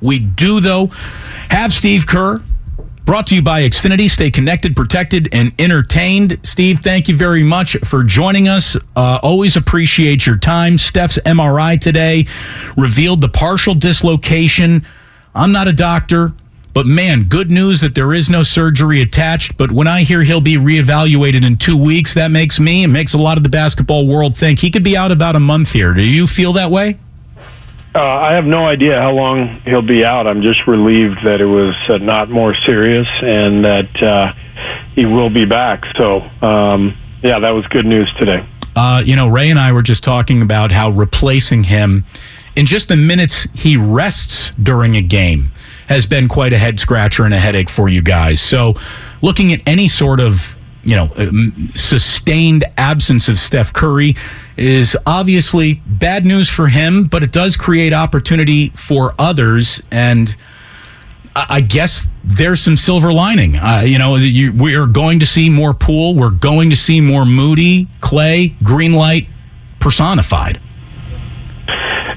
We do, though, have Steve Kerr. Brought to you by Xfinity. Stay connected, protected, and entertained. Steve, thank you very much for joining us. Uh, always appreciate your time. Steph's MRI today revealed the partial dislocation. I'm not a doctor, but man, good news that there is no surgery attached. But when I hear he'll be reevaluated in two weeks, that makes me and makes a lot of the basketball world think he could be out about a month here. Do you feel that way? Uh, I have no idea how long he'll be out. I'm just relieved that it was uh, not more serious and that uh, he will be back. So, um, yeah, that was good news today. Uh, you know, Ray and I were just talking about how replacing him in just the minutes he rests during a game has been quite a head scratcher and a headache for you guys. So, looking at any sort of you know, um, sustained absence of Steph Curry is obviously bad news for him, but it does create opportunity for others. And I guess there's some silver lining. Uh, you know, you, we are going to see more Poole. We're going to see more Moody, Klay, Greenlight personified.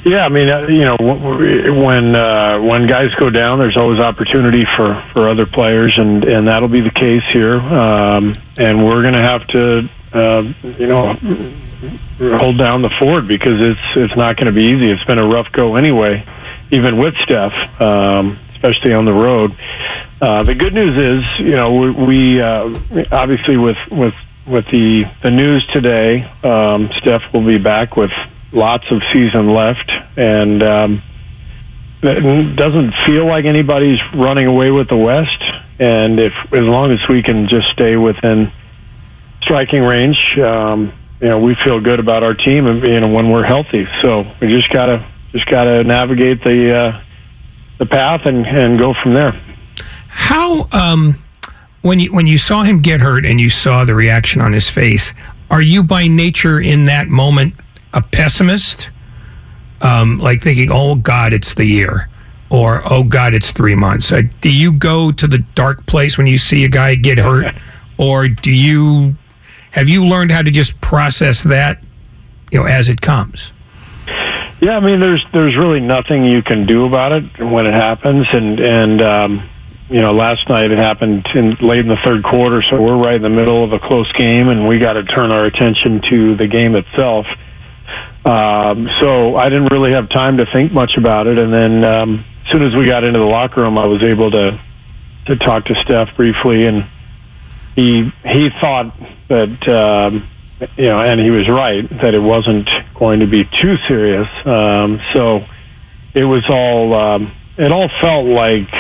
Yeah, I mean, uh, you know, when uh, when guys go down, there's always opportunity for, for other players, and, and that'll be the case here. Um, and we're going to have to, uh, you know, hold down the fort because it's it's not going to be easy. It's been a rough go anyway, even with Steph, um, especially on the road. Uh, the good news is, you know, we, we uh, obviously with with with the the news today, um, Steph will be back with lots of season left, and um, it doesn't feel like anybody's running away with the West. And if as long as we can just stay within striking range, um, you know, we feel good about our team, and you know, when we're healthy. So we just gotta just gotta navigate the uh, the path and and go from there. How um, when you when you saw him get hurt and you saw the reaction on his face, are you by nature in that moment a pessimist, um, like thinking, "Oh God, it's the year," or "Oh God, it's three months"? Uh, do you go to the dark place when you see a guy get hurt, or do you have you learned how to just process that, you know, as it comes? Yeah, I mean, there's there's really nothing you can do about it when it happens, and and um, you know, last night it happened in, late in the third quarter, so we're right in the middle of a close game, and we got to turn our attention to the game itself. Um, so I didn't really have time to think much about it. And then um, as soon as we got into the locker room, I was able to to talk to Steph briefly, and he he thought that um, you know, and he was right that it wasn't going to be too serious. Um, so it was all um, it all felt like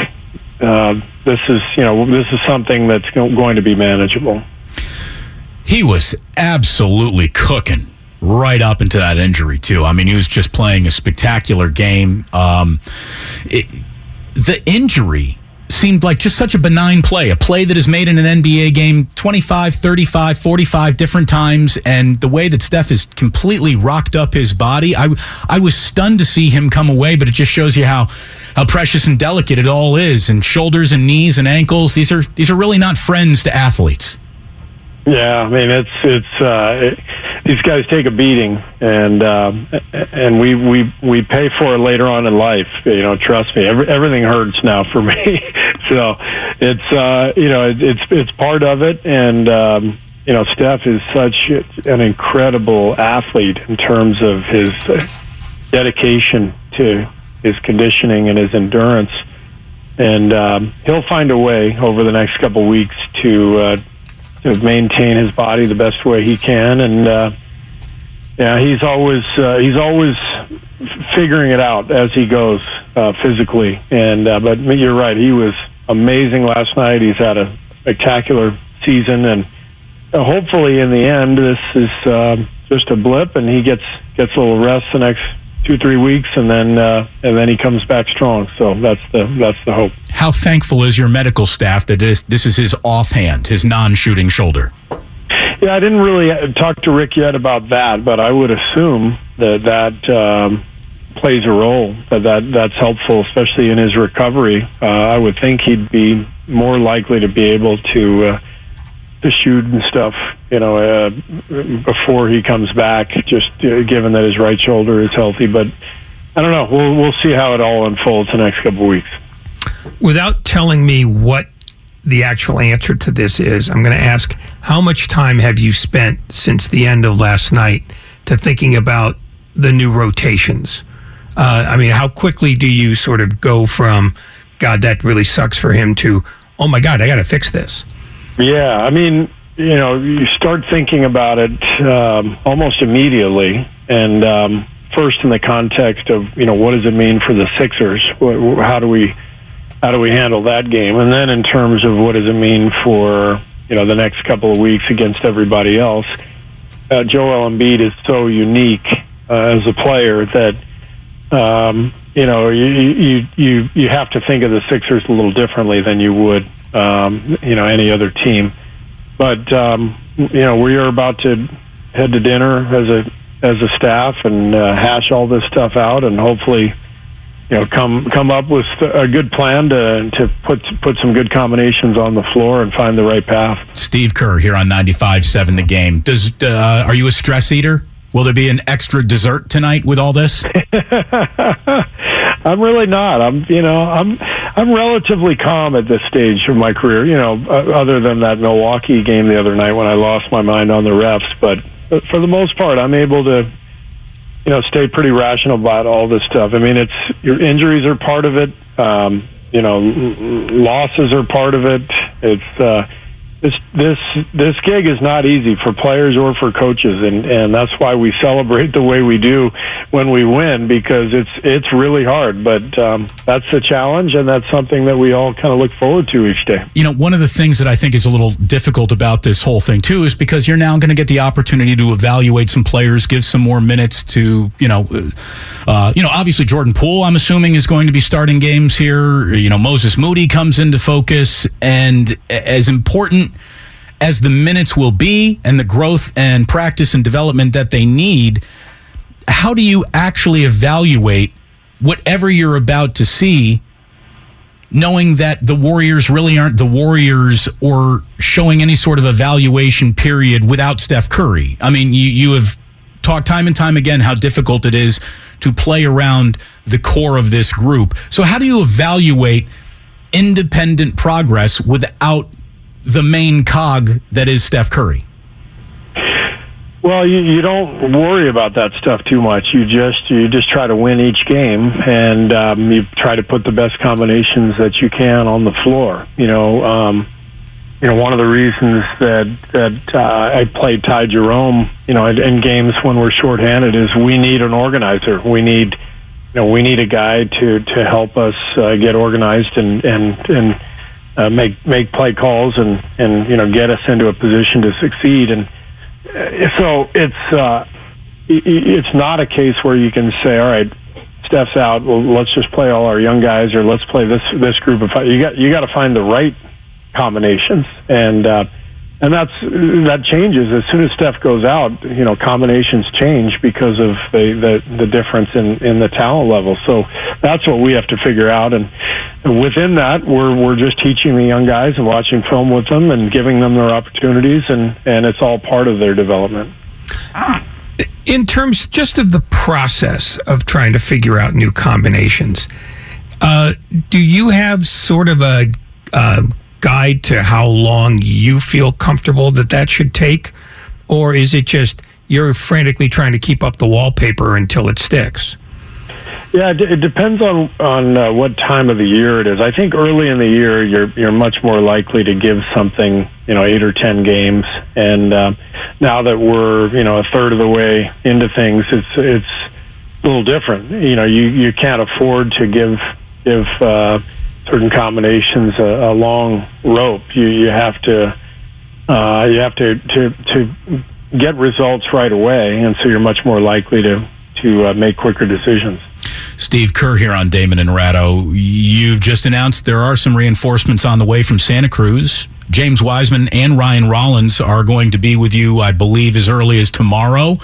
uh, this is you know this is something that's going to be manageable. He was absolutely cooking right up into that injury too. I mean, he was just playing a spectacular game. Um, it, the injury seemed like just such a benign play, a play that is made in an NBA game 25, 35, 45 different times. And the way that Steph has completely rocked up his body, I, I was stunned to see him come away, but it just shows you how, how precious and delicate it all is. And shoulders and knees and ankles, these are, these are really not friends to athletes. Yeah, I mean it's it's uh, it, these guys take a beating, and uh, and we we we pay for it later on in life. You know, trust me, every, everything hurts now for me. so it's uh, you know it, it's it's part of it, and um, you know Steph is such an incredible athlete in terms of his dedication to his conditioning and his endurance, and um, he'll find a way over the next couple weeks to. Uh, to maintain his body the best way he can, and uh, yeah, he's always uh, he's always figuring it out as he goes uh, physically. And uh, but you're right, he was amazing last night. He's had a spectacular season, and uh, hopefully in the end, this is uh, just a blip, and he gets gets a little rest the next two three weeks, and then uh, and then he comes back strong. So that's the that's the hope. How thankful is your medical staff that this, this is his offhand, his non-shooting shoulder? Yeah, I didn't really uh, talk to Rick yet about that, but I would assume that that um, plays a role. That, that that's helpful, especially in his recovery. Uh, I would think he'd be more likely to be able to. Uh, to shoot and stuff, you know, uh, before he comes back. Just uh, given that his right shoulder is healthy, but I don't know. We'll we'll see how it all unfolds the next couple of weeks. Without telling me what the actual answer to this is, I'm going to ask: How much time have you spent since the end of last night to thinking about the new rotations? Uh, I mean, how quickly do you sort of go from God, that really sucks for him to, oh my God, I got to fix this? Yeah, I mean, you know, you start thinking about it um, almost immediately, and um, first in the context of you know what does it mean for the Sixers? How do we how do we handle that game? And then in terms of what does it mean for you know the next couple of weeks against everybody else? Uh, Joel Embiid is so unique uh, as a player that um, you know you, you you you have to think of the Sixers a little differently than you would um, you know any other team. But um, you know we are about to head to dinner as a as a staff and uh, hash all this stuff out, and hopefully you know come come up with a good plan to to put put some good combinations on the floor and find the right path. Steve Kerr here on 95.7 The Game. Does uh, are you a stress eater? Will there be an extra dessert tonight with all this? I'm really not. I'm, you know, I'm, I'm relatively calm at this stage of my career. You know, uh, other than that Milwaukee game the other night when I lost my mind on the refs, but for the most part, I'm able to, you know, stay pretty rational about all this stuff. I mean, it's your injuries are part of it. Um, you know, losses are part of it. It's, uh, this this this gig is not easy for players or for coaches and and that's why we celebrate the way we do when we win because it's it's really hard. But um, that's a challenge and that's something that we all kind of look forward to each day. You know one of the things that i think is a little difficult about this whole thing too is because you're now going to get the opportunity to evaluate some players give some more minutes to you know uh, you know obviously jordan poole i'm assuming is going to be starting games here. You know moses moody comes into focus and as important as the minutes will be and the growth and practice and development that they need, how do you actually evaluate whatever you're about to see, knowing that the Warriors really aren't the Warriors or showing any sort of evaluation period without Steph Curry? I mean, you, you have talked time and time again how difficult it is to play around the core of this group. So, how do you evaluate independent progress without the main cog that is Steph Curry? Well, you, you don't worry about that stuff too much. You just you just try to win each game, and um, you try to put the best combinations that you can on the floor. You know, um, you know one of the reasons that that uh, I played Ty Jerome, you know, in, in games when we're shorthanded is we need an organizer. We need, you know, we need a guy to to help us uh, get organized and and and uh, make make play calls and and you know get us into a position to succeed. And uh, so it's uh, it's not a case where you can say, all right, Steph's out, well, let's just play all our young guys, or let's play this this group of five. You got you got to find the right combinations, and uh, and that's that changes as soon as Steph goes out. You know, combinations change because of the the, the difference in, in the talent level. So that's what we have to figure out, and within that, we're we're just teaching the young guys and watching film with them and giving them their opportunities, and and it's all part of their development. In terms just of the process of trying to figure out new combinations, uh, do you have sort of a, a guide to how long you feel comfortable that that should take? Or is it just you're frantically trying to keep up the wallpaper until it sticks? Yeah, it depends on on uh, what time of the year it is. I think early in the year, you're you're much more likely to give something, you know, eight or ten games. And uh, now that we're you know a third of the way into things, it's it's a little different. You know, you you can't afford to give give uh, certain combinations a, a long rope. You you have to uh, you have to, to to get results right away, and so you're much more likely to to uh, make quicker decisions. Steve Kerr here on Damon and Ratto. You've just announced there are some reinforcements on the way from Santa Cruz. James Wiseman and Ryan Rollins are going to be with you, I believe, as early as tomorrow.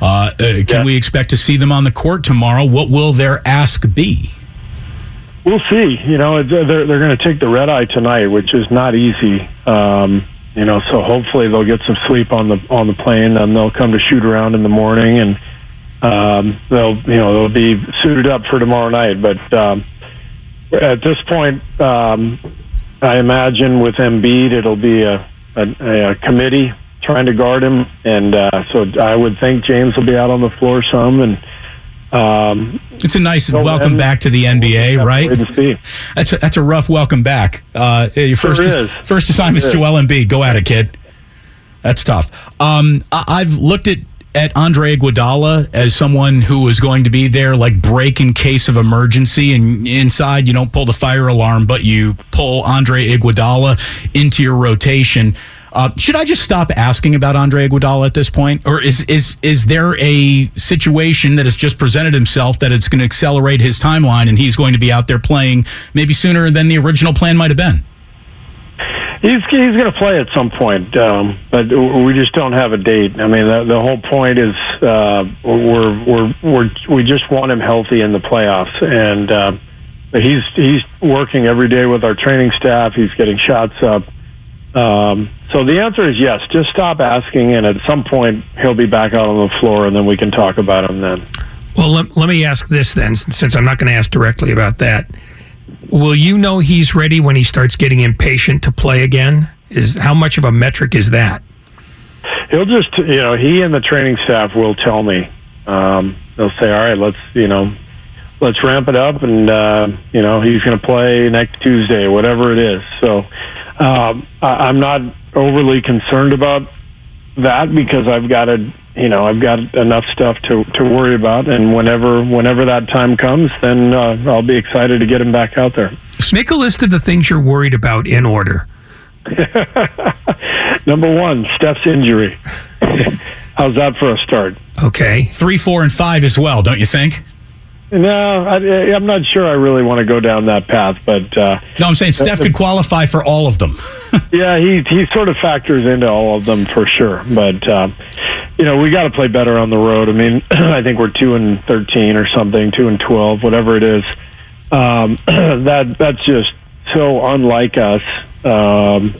Uh, uh, can yeah. we expect to see them on the court tomorrow? What will their ask be? We'll see. You know, they're they're going to take the red eye tonight, which is not easy. Um, you know, so hopefully they'll get some sleep on the on the plane, and they'll come to shoot around in the morning, and um, they'll you know they'll be suited up for tomorrow night. But um, at this point, um, I imagine with Embiid, it'll be a, a, a committee trying to guard him, and uh, so I would think James will be out on the floor some, and um, it's a nice welcome back to the NBA, right? That's a, that's a rough welcome back. Uh, your first sure first assignment is Joel Embiid. Go at it, kid. That's tough. Um, I've looked at at Andre Iguodala as someone who was going to be there, like break in case of emergency. And inside, you don't pull the fire alarm, but you pull Andre Iguodala into your rotation. Uh, should I just stop asking about Andre Iguodala at this point, or is is is there a situation that has just presented himself that it's going to accelerate his timeline and he's going to be out there playing maybe sooner than the original plan might have been? He's he's going to play at some point, um, but we just don't have a date. I mean, the, the whole point is uh, we're we're we're we just want him healthy in the playoffs, and uh, he's he's working every day with our training staff. He's getting shots up. Um, so the answer is yes. Just stop asking, and at some point he'll be back out on the floor, and then we can talk about him then. Well, let, let me ask this then, since I'm not going to ask directly about that. Will you know he's ready when he starts getting impatient to play again? Is how much of a metric is that? He'll just, you know, he and the training staff will tell me. Um, they'll say, "All right, let's, you know, let's ramp it up," and uh, you know, he's going to play next Tuesday, whatever it is. So um, I, I'm not overly concerned about that because I've got a you know I've got enough stuff to to worry about, and whenever whenever that time comes, then uh, I'll be excited to get him back out there. Make a list of the things you're worried about in order. Number one, Steph's injury. How's that for a start? Okay, three, four, and five as well, don't you think? No, I, am not sure I really want to go down that path, but uh, no, I'm saying Steph could qualify for all of them. yeah, he he sort of factors into all of them for sure, but uh, you know we got to play better on the road. I mean, I think we're two and thirteen or something, two and twelve, whatever it is. Um, that that's just so unlike us. Um,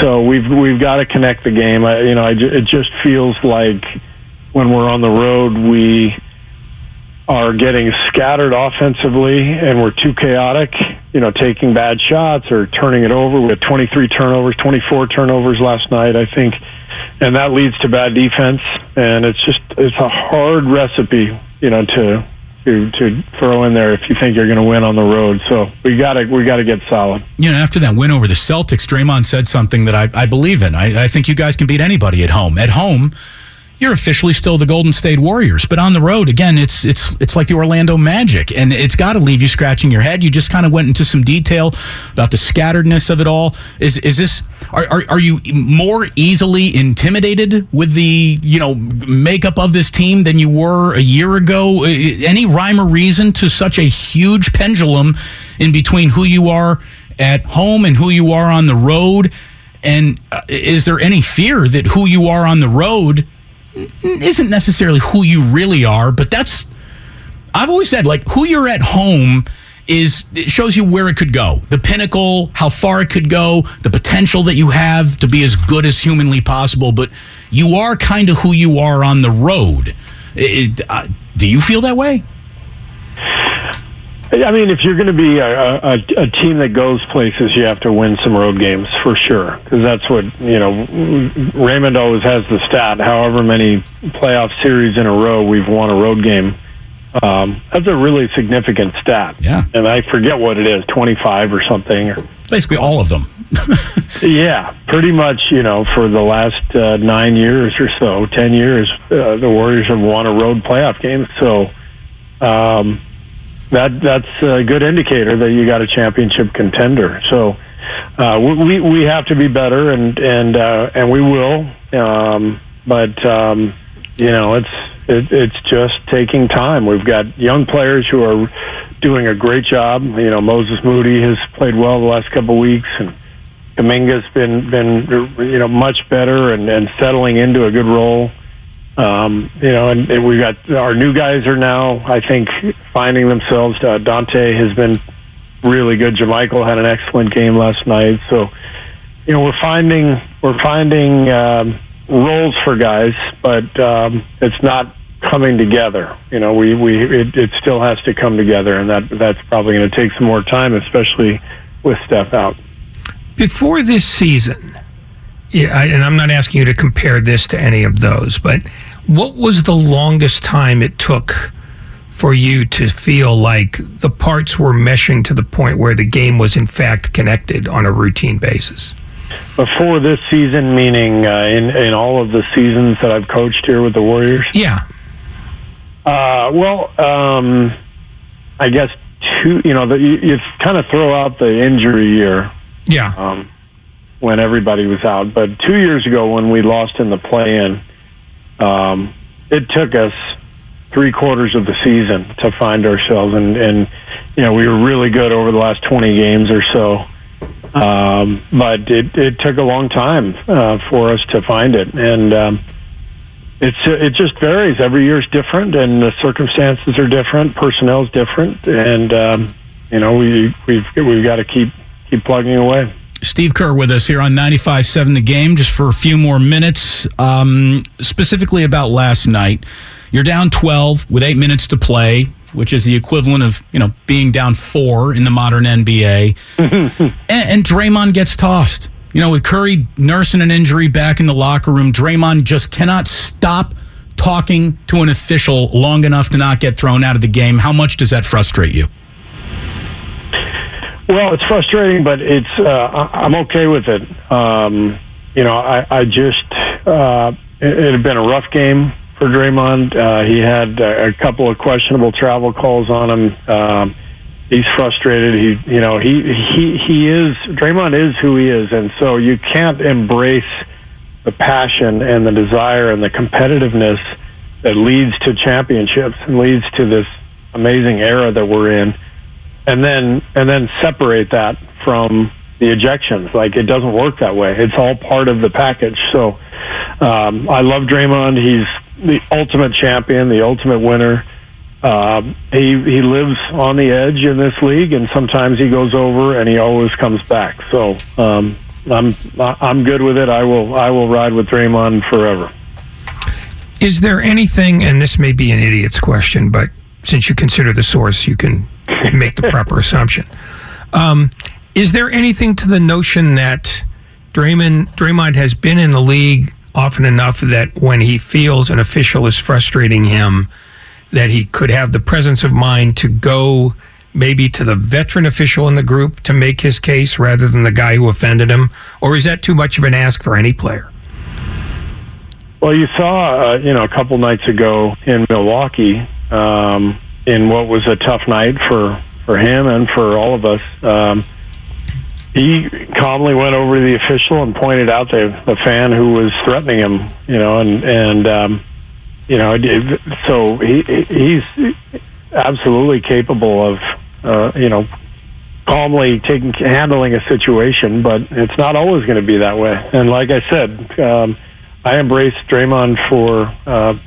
so we've we've got to connect the game. I, you know, I, it just feels like when we're on the road, we are getting scattered offensively and we're too chaotic, you know, taking bad shots or turning it over. We had 23 turnovers, 24 turnovers last night, I think, and that leads to bad defense. And it's just it's a hard recipe, you know, to to to throw in there if you think you're going to win on the road. So we got to we got to get solid. You know, after that win over the Celtics, Draymond said something that I, I believe in. I, I think you guys can beat anybody at home. At home you're officially still the Golden State Warriors. But on the road, again, it's it's it's like the Orlando Magic, and it's got to leave you scratching your head. You just kind of went into some detail about the scatteredness of it all. Is is this are, are are you more easily intimidated with the you know makeup of this team than you were a year ago? Any rhyme or reason to such a huge pendulum in between who you are at home and who you are on the road? And uh, is there any fear that who you are on the road isn't necessarily who you really are, but that's I've always said like who you're at home is it shows you where it could go, the pinnacle, how far it could go, the potential that you have to be as good as humanly possible. But you are kind of who you are on the road. It, uh, do you feel that way? I mean, if you're going to be a, a, a, team that goes places, you have to win some road games for sure. Because that's what you know. Draymond always has the stat. However many playoff series in a row we've won a road game. Um, that's a really significant stat. Yeah. And I forget what it is, 25 or something. Or, Basically, all of them. yeah, pretty much. You know, for the last uh, nine years or so, ten years, uh, the Warriors have won a road playoff game. So. Um, that that's a good indicator that you got a championship contender. So uh, we we have to be better, and and uh, and we will. Um, but um, you know, it's it, it's just taking time. We've got young players who are doing a great job. You know, Moses Moody has played well the last couple of weeks, and Kuminga's been been you know much better and, and settling into a good role. Um, you know, and, and we've got our new guys are now, I think, finding themselves. Uh, Donte has been really good. JaMychal had an excellent game last night. So, you know, we're finding we're finding um, roles for guys, but um, it's not coming together. You know, we we it, it still has to come together, and that that's probably going to take some more time, especially with Steph out. Before this season, yeah, I, and I'm not asking you to compare this to any of those, but what was the longest time it took for you to feel like the parts were meshing to the point where the game was in fact connected on a routine basis? Before this season, meaning uh, in in all of the seasons that I've coached here with the Warriors. Yeah. Uh, well, um, I guess two. You know, the, you, you kind of throw out the injury year. Yeah. Um, when everybody was out, but two years ago when we lost in the play-in, um, it took us three quarters of the season to find ourselves, and and you know we were really good over the last twenty games or so. Um, but it, it took a long time uh, for us to find it, and um, it's it just varies. Every year is different, and the circumstances are different. Personnel's different, and um, you know we we've we've got to keep keep plugging away. Steve Kerr with us here on 95.7 The Game just for a few more minutes. Um, specifically about last night. You're down 12 with eight minutes to play, which is the equivalent of, you know, being down four in the modern NBA. and, and Draymond gets tossed. You know, with Curry nursing an injury back in the locker room, Draymond just cannot stop talking to an official long enough to not get thrown out of the game. How much does that frustrate you? Well, it's frustrating, but it's uh, I'm okay with it. Um, you know, I, I just uh, it, it had been a rough game for Draymond. Uh, he had a, couple of questionable travel calls on him. Um, he's frustrated. He, you know, he he he is Draymond is who he is, and so you can't embrace the passion and the desire and the competitiveness that leads to championships and leads to this amazing era that we're in and then and then separate that from the ejections. Like it doesn't work that way. It's all part of the package. So um, I love Draymond. He's the ultimate champion, the ultimate winner. Um, he he lives on the edge in this league, and sometimes he goes over, and he always comes back. So um, I'm I'm good with it. I will I will ride with Draymond forever. Is there anything, and this may be an idiot's question, but since you consider the source, you can make the proper assumption. Um, is there anything to the notion that Draymond Draymond has been in the league often enough that when he feels an official is frustrating him, that he could have the presence of mind to go maybe to the veteran official in the group to make his case rather than the guy who offended him? Or is that too much of an ask for any player? Well, you saw, uh, you know, a couple nights ago in Milwaukee, um, in what was a tough night for for him and for all of us. Um, he calmly went over to the official and pointed out the the fan who was threatening him. You know, and and um, you know, so he he's absolutely capable of, uh, you know, calmly taking handling a situation, but it's not always going to be that way. And like I said, um, I embrace Draymond for uh,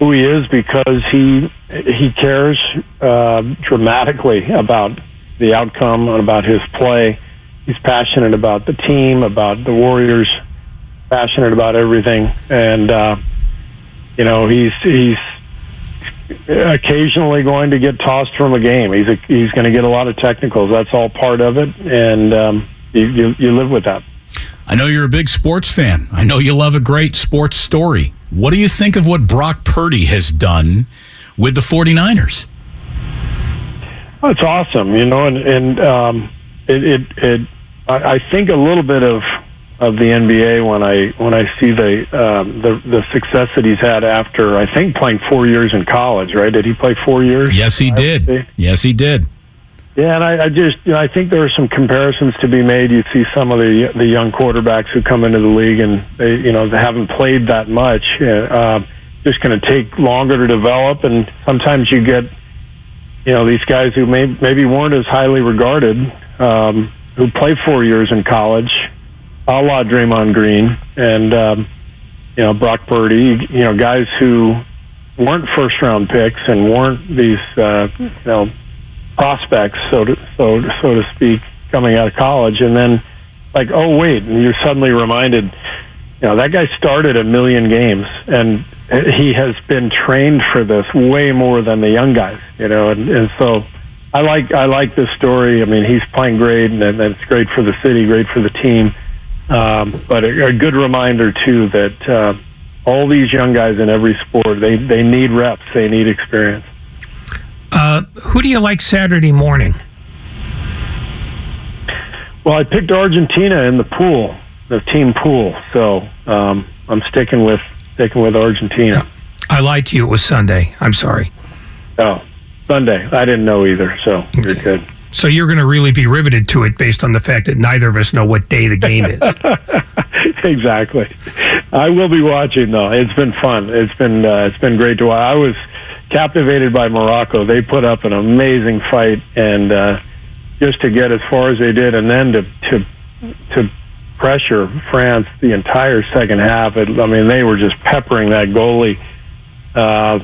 who he is because he he cares uh, dramatically about the outcome and about his play. He's passionate about the team, about the Warriors, passionate about everything, and uh, you know he's he's occasionally going to get tossed from a game. He's a, he's going to get a lot of technicals. That's all part of it, and um, you, you, you live with that. I know you're a big sports fan. I know you love a great sports story. What do you think of what Brock Purdy has done with the 49ers? Well, it's awesome, you know, and, and um, it, it, it I, I think a little bit of of the NBA when I when I see the um, the the success that he's had after I think playing four years in college. Right? Did he play four years? Yes, he did. Yes, he did. Yeah, and I, I just you know, I think there are some comparisons to be made. You see some of the the young quarterbacks who come into the league and they you know they haven't played that much. Uh, just going to take longer to develop, and sometimes you get you know these guys who may, maybe weren't as highly regarded um, who play four years in college a la Draymond Green and um, you know Brock Purdy, you know guys who weren't first round picks and weren't these uh, you know prospects, so to so so to speak, coming out of college, and then like oh wait, and you're suddenly reminded, you know that guy started a million games and he has been trained for this way more than the young guys, you know, and, and so. I like I like this story. I mean, he's playing great, and, and it's great for the city, great for the team. Um, but a, a, good reminder too that uh, all these young guys in every sport they they need reps, they need experience. Uh, who do you like Saturday morning? Well, I picked Argentina in the pool, the team pool. So um, I'm sticking with sticking with Argentina. I lied to you. It was Sunday. I'm sorry. Oh, Sunday. I didn't know either. So okay. you're good. So you're going to really be riveted to it based on the fact that neither of us know what day the game is. exactly. I will be watching though. It's been fun. It's been uh, it's been great to watch. I was captivated by Morocco. They put up an amazing fight, and uh, just to get as far as they did, and then to to to pressure France the entire second half. It, I mean, they were just peppering that goalie. Uh,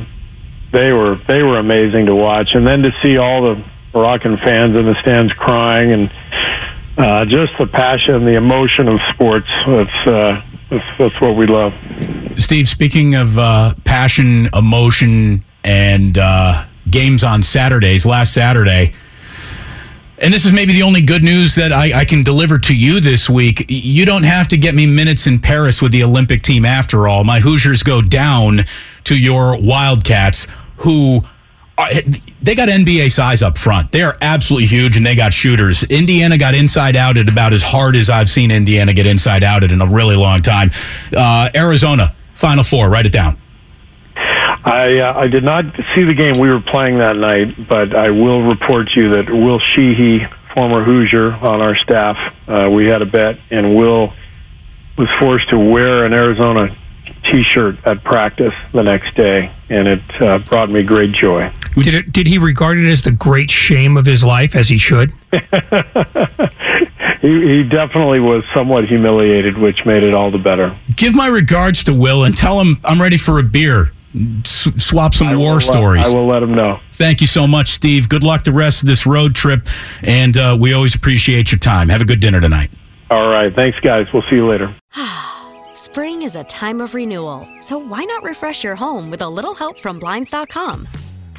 they were they were amazing to watch, and then to see all the Moroccan fans in the stands crying and uh, just the passion, the emotion of sports. That's, uh, that's, that's what we love. Steve, speaking of uh, passion, emotion, and uh, games on Saturdays, last Saturday, and this is maybe the only good news that I, I, can deliver to you this week. You don't have to get me minutes in Paris with the Olympic team after all. My Hoosiers go down to your Wildcats, who they got NBA size up front. They are absolutely huge, and they got shooters. Indiana got inside outed about as hard as I've seen Indiana get inside outed in a really long time. Uh, Arizona, Final Four. Write it down. I uh, I did not see the game we were playing that night, but I will report to you that Will Sheehey, former Hoosier on our staff, uh, we had a bet, and Will was forced to wear an Arizona T-shirt at practice the next day, and it uh, brought me great joy. Did it, did he regard it as the great shame of his life, as he should? he, he definitely was somewhat humiliated, which made it all the better. Give my regards to Will and tell him I'm ready for a beer. S- swap some war stories. I will let him know. Thank you so much, Steve. Good luck the rest of this road trip, and uh, we always appreciate your time. Have a good dinner tonight. All right. Thanks, guys. We'll see you later. Spring is a time of renewal, so why not refresh your home with a little help from Blinds.com?